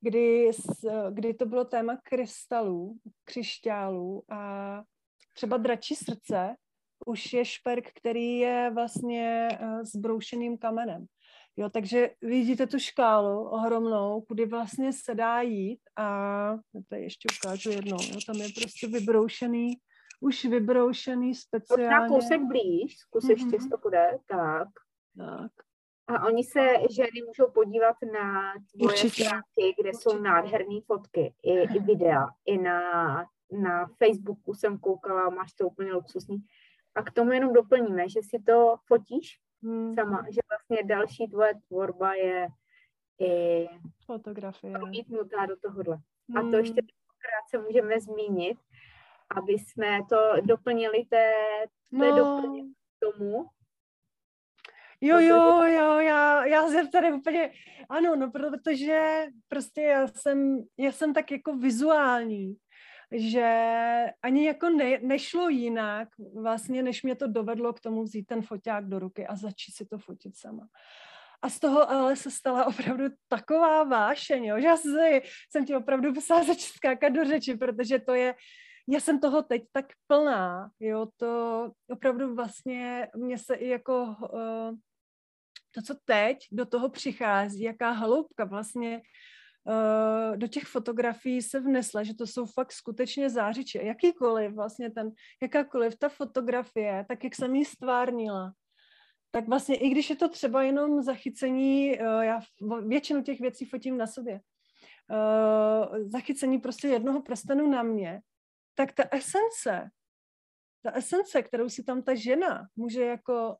kdy, kdy to bylo téma krystalů, křišťálů a třeba dračí srdce už je šperk, který je vlastně eh, s broušeným kamenem. Jo, takže vidíte tu škálu ohromnou, kudy vlastně se dá jít a tady ještě ukážu jednou, jo, tam je prostě vybroušený, už vybroušený speciálně. Možná kousek blíž, zkus mm-hmm. ještě, to bude, tak. Tak. A oni se ženy můžou podívat na tvoje Určitě. stránky, kde Určitě. jsou nádherné fotky, i, i videa, i na, na Facebooku jsem koukala, máš to úplně luxusní. A k tomu jenom doplníme, že si to fotíš hmm. sama, že vlastně další tvoje tvorba je i fotografie. promítnutá do tohohle. Hmm. A to hmm. ještě krátce můžeme zmínit, aby jsme to doplnili té, té no. doplnili tomu, Jo, jo, jo, já, já jsem tady úplně, ano, no protože prostě já jsem, já jsem tak jako vizuální že ani jako ne, nešlo jinak, vlastně, než mě to dovedlo k tomu vzít ten foťák do ruky a začít si to fotit sama. A z toho ale se stala opravdu taková vášeň, jo, že já jsem ti opravdu musela začít skákat do řeči, protože to je, já jsem toho teď tak plná, jo, to opravdu vlastně mě se i jako uh, to, co teď do toho přichází, jaká hloubka vlastně do těch fotografií se vnesla, že to jsou fakt skutečně zářiče. Jakýkoliv vlastně ten, jakákoliv ta fotografie, tak jak jsem ji stvárnila, tak vlastně i když je to třeba jenom zachycení, uh, já většinu těch věcí fotím na sobě, uh, zachycení prostě jednoho prstenu na mě, tak ta esence, ta esence, kterou si tam ta žena může jako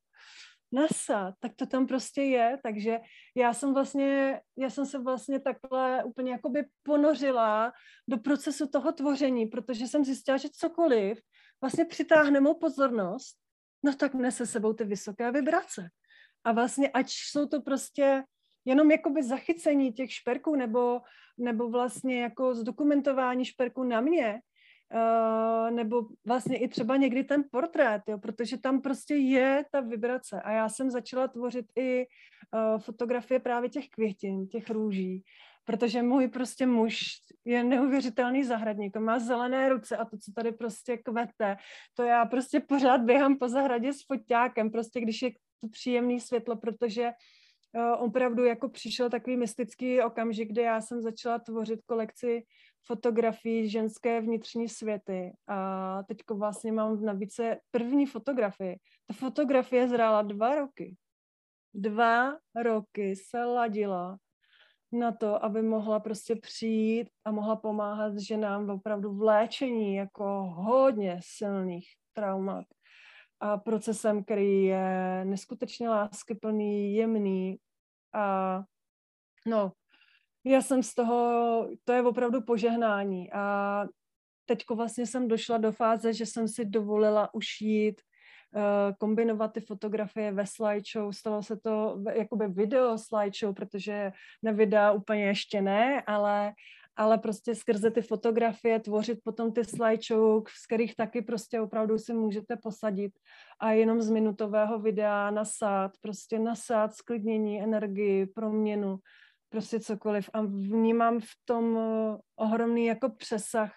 NASA, tak to tam prostě je, takže já jsem vlastně, já jsem se vlastně takhle úplně jakoby ponořila do procesu toho tvoření, protože jsem zjistila, že cokoliv vlastně přitáhne mou pozornost, no tak nese sebou ty vysoké vibrace. A vlastně, ať jsou to prostě jenom jakoby zachycení těch šperků nebo, nebo vlastně jako zdokumentování šperků na mě, Uh, nebo vlastně i třeba někdy ten portrét, jo, protože tam prostě je ta vibrace. A já jsem začala tvořit i uh, fotografie právě těch květin, těch růží, protože můj prostě muž je neuvěřitelný zahradník, má zelené ruce a to, co tady prostě kvete, to já prostě pořád běhám po zahradě s foťákem, prostě když je to příjemný světlo, protože uh, opravdu jako přišel takový mystický okamžik, kdy já jsem začala tvořit kolekci fotografií ženské vnitřní světy a teďko vlastně mám na více první fotografii. Ta fotografie zrála dva roky. Dva roky se ladila na to, aby mohla prostě přijít a mohla pomáhat ženám opravdu v léčení jako hodně silných traumat a procesem, který je neskutečně láskyplný, jemný a no, já jsem z toho, to je opravdu požehnání. A teďko vlastně jsem došla do fáze, že jsem si dovolila už jít uh, kombinovat ty fotografie ve slideshow. Stalo se to jakoby video slideshow, protože na videa úplně ještě ne, ale ale prostě skrze ty fotografie tvořit potom ty slideshow, z kterých taky prostě opravdu si můžete posadit. A jenom z minutového videa nasát, prostě nasát sklidnění, energii, proměnu, prostě cokoliv. A vnímám v tom eh, ohromný jako přesah.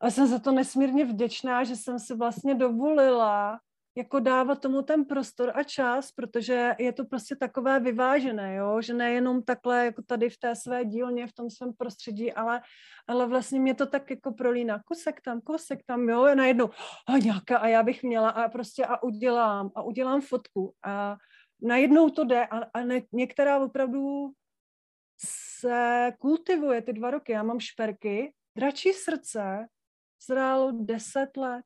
A jsem za to nesmírně vděčná, že jsem si vlastně dovolila jako dávat tomu ten prostor a čas, protože je to prostě takové vyvážené, jo? že nejenom takhle jako tady v té své dílně, v tom svém prostředí, ale, ale vlastně mě to tak jako prolíná, kusek tam, kusek tam, jo, najednou, a nějaká, a já bych měla a prostě a udělám, a udělám fotku a najednou to jde a, a ne, některá opravdu se kultivuje ty dva roky. Já mám šperky, dračí srdce, zrálo deset let,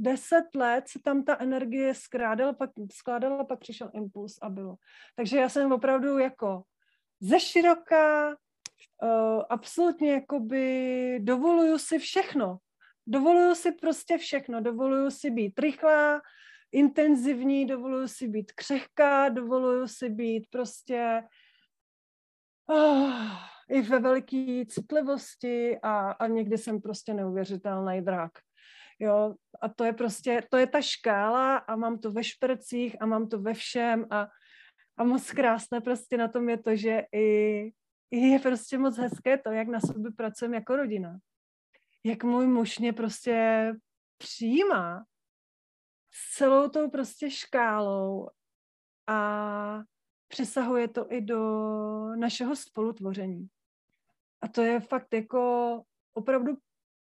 deset let se tam ta energie skrádala, pak, skládala, pak přišel impuls a bylo. Takže já jsem opravdu jako ze široká, uh, absolutně jakoby dovoluju si všechno. Dovoluju si prostě všechno. Dovoluju si být rychlá, intenzivní, dovoluju si být křehká, dovoluju si být prostě uh, i ve veliké citlivosti a, a někdy jsem prostě neuvěřitelný drak. Jo, a to je prostě, to je ta škála a mám to ve špercích a mám to ve všem a, a moc krásné prostě na tom je to, že i, i je prostě moc hezké to, jak na sobě pracujeme jako rodina. Jak můj muž mě prostě přijímá s celou tou prostě škálou a přesahuje to i do našeho spolutvoření. A to je fakt jako opravdu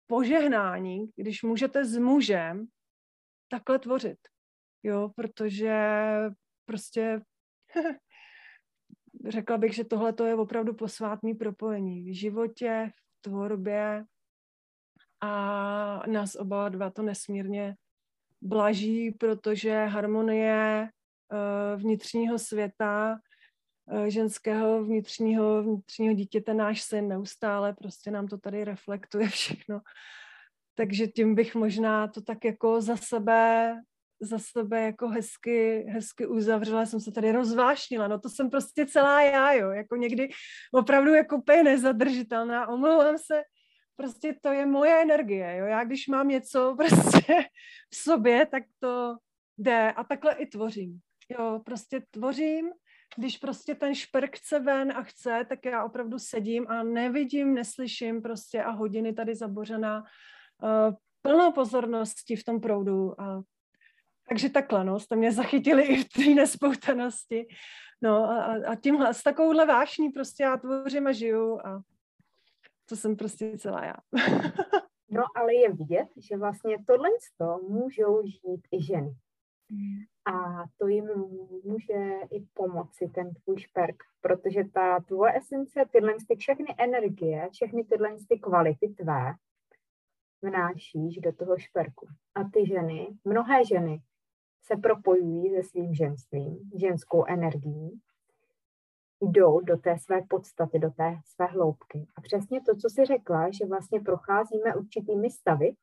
požehnání, když můžete s mužem takhle tvořit. Jo, protože prostě [LAUGHS] řekla bych, že tohle to je opravdu posvátný propojení v životě, v tvorbě a nás oba dva to nesmírně blaží, protože harmonie uh, vnitřního světa Eh, ženského vnitřního, vnitřního dítěte náš syn neustále, prostě nám to tady reflektuje všechno. Takže tím bych možná to tak jako za sebe za sebe jako hezky, hezky uzavřela, jsem se tady rozvášnila, no to jsem prostě celá já, jo, jako někdy opravdu jako úplně nezadržitelná, omlouvám se, prostě to je moje energie, jo, já když mám něco [LAUGHS] prostě v sobě, tak to jde a takhle i tvořím, jo, prostě tvořím když prostě ten šperk chce ven a chce, tak já opravdu sedím a nevidím, neslyším prostě a hodiny tady zabořená uh, plnou pozornosti v tom proudu. A, takže takhle, no, jste mě zachytili i v té nespoutanosti. No a, a tímhle, s takovouhle vášní prostě já tvořím a žiju a to jsem prostě celá já. no ale je vidět, že vlastně tohle můžou žít i ženy. A to jim může i pomoci, ten tvůj šperk, protože ta tvoje esence, tyhle ty všechny energie, všechny tyhle ty kvality tvé vnášíš do toho šperku. A ty ženy, mnohé ženy se propojují se svým ženstvím, ženskou energií, jdou do té své podstaty, do té své hloubky. A přesně to, co jsi řekla, že vlastně procházíme určitými stavy,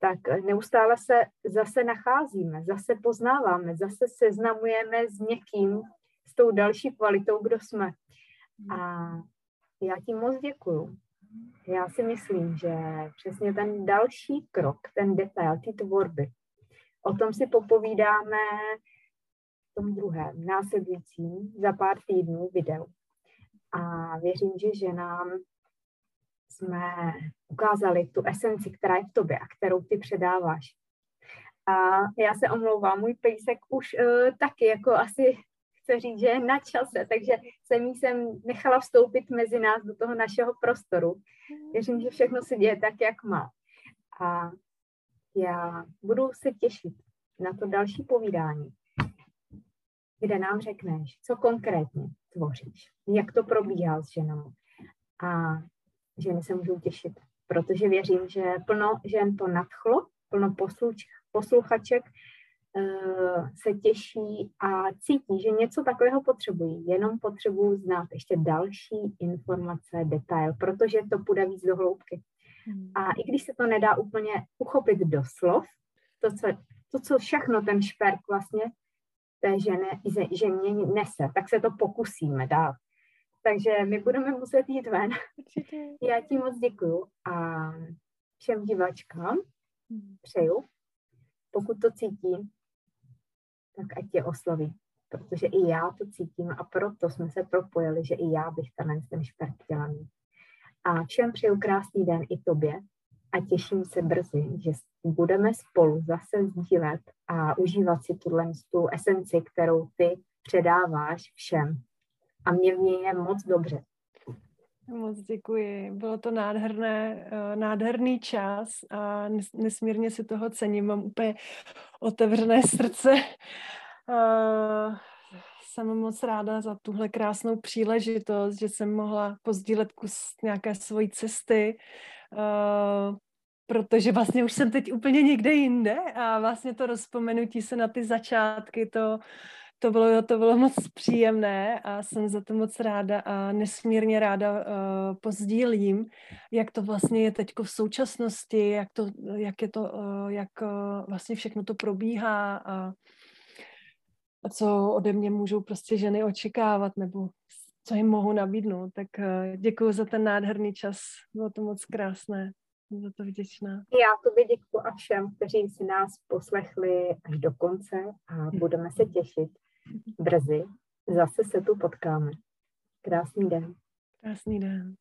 tak neustále se zase nacházíme, zase poznáváme, zase seznamujeme s někým, s tou další kvalitou, kdo jsme. A já ti moc děkuju. Já si myslím, že přesně ten další krok, ten detail, ty tvorby, o tom si popovídáme tom druhém, následujícím, za pár týdnů videu. A věřím, že ženám jsme ukázali tu esenci, která je v tobě a kterou ty předáváš. A já se omlouvám, můj pejsek už uh, taky jako asi chce říct, že je na čase, takže jsem jí jsem nechala vstoupit mezi nás do toho našeho prostoru. Věřím, že všechno se děje tak, jak má. A já budu se těšit na to další povídání, kde nám řekneš, co konkrétně tvoříš, jak to probíhá s ženou a ženy se můžou těšit, protože věřím, že plno žen to nadchlo, plno posluč, posluchaček uh, se těší a cítí, že něco takového potřebují. Jenom potřebují znát ještě další informace, detail, protože to půjde víc do hloubky. Hmm. A i když se to nedá úplně uchopit do slov, to, co, to, co všechno ten šperk vlastně té žene, ženě nese, tak se to pokusíme dát Takže my budeme muset jít ven. Určitě. [LAUGHS] Já ti moc děkuju a všem diváčkám hmm. přeju, pokud to cítím, tak ať tě osloví. Protože i já to cítím a proto jsme se propojili, že i já bych tenhle ten špert chtěla mít. A všem přeju krásný den i tobě a těším se brzy, že budeme spolu zase sdílet a užívat si tuhle tu esenci, kterou ty předáváš všem. A mě v něj je moc dobře. Moc děkuji. Bylo to nádherné, eh, nádherný čas a nesmírně si toho cením. Mám úplně otevřené [LAUGHS] srdce. Eh, jsem moc ráda za tuhle krásnou příležitost, že jsem mohla pozdílet kus nějaké svojí cesty, eh, protože vlastně už jsem teď úplně někde jinde a vlastně to rozpomenutí se na ty začátky, to, to bylo, to bylo moc příjemné a jsem za to moc ráda a nesmírně ráda uh, pozdílím, jak to vlastně je teď v současnosti, jak, to, jak je to, uh, jak uh, vlastně všechno to probíhá a, a co ode mě můžou prostě ženy očekávat nebo co jim mohu nabídnout. Tak uh, děkuji za ten nádherný čas, bylo to moc krásné. Jsem za to vděčná. Já tobě děkuji a všem, kteří si nás poslechli až do konce a budeme se těšit brzy. Zase se tu potkáme. Krásný den. Krásný den.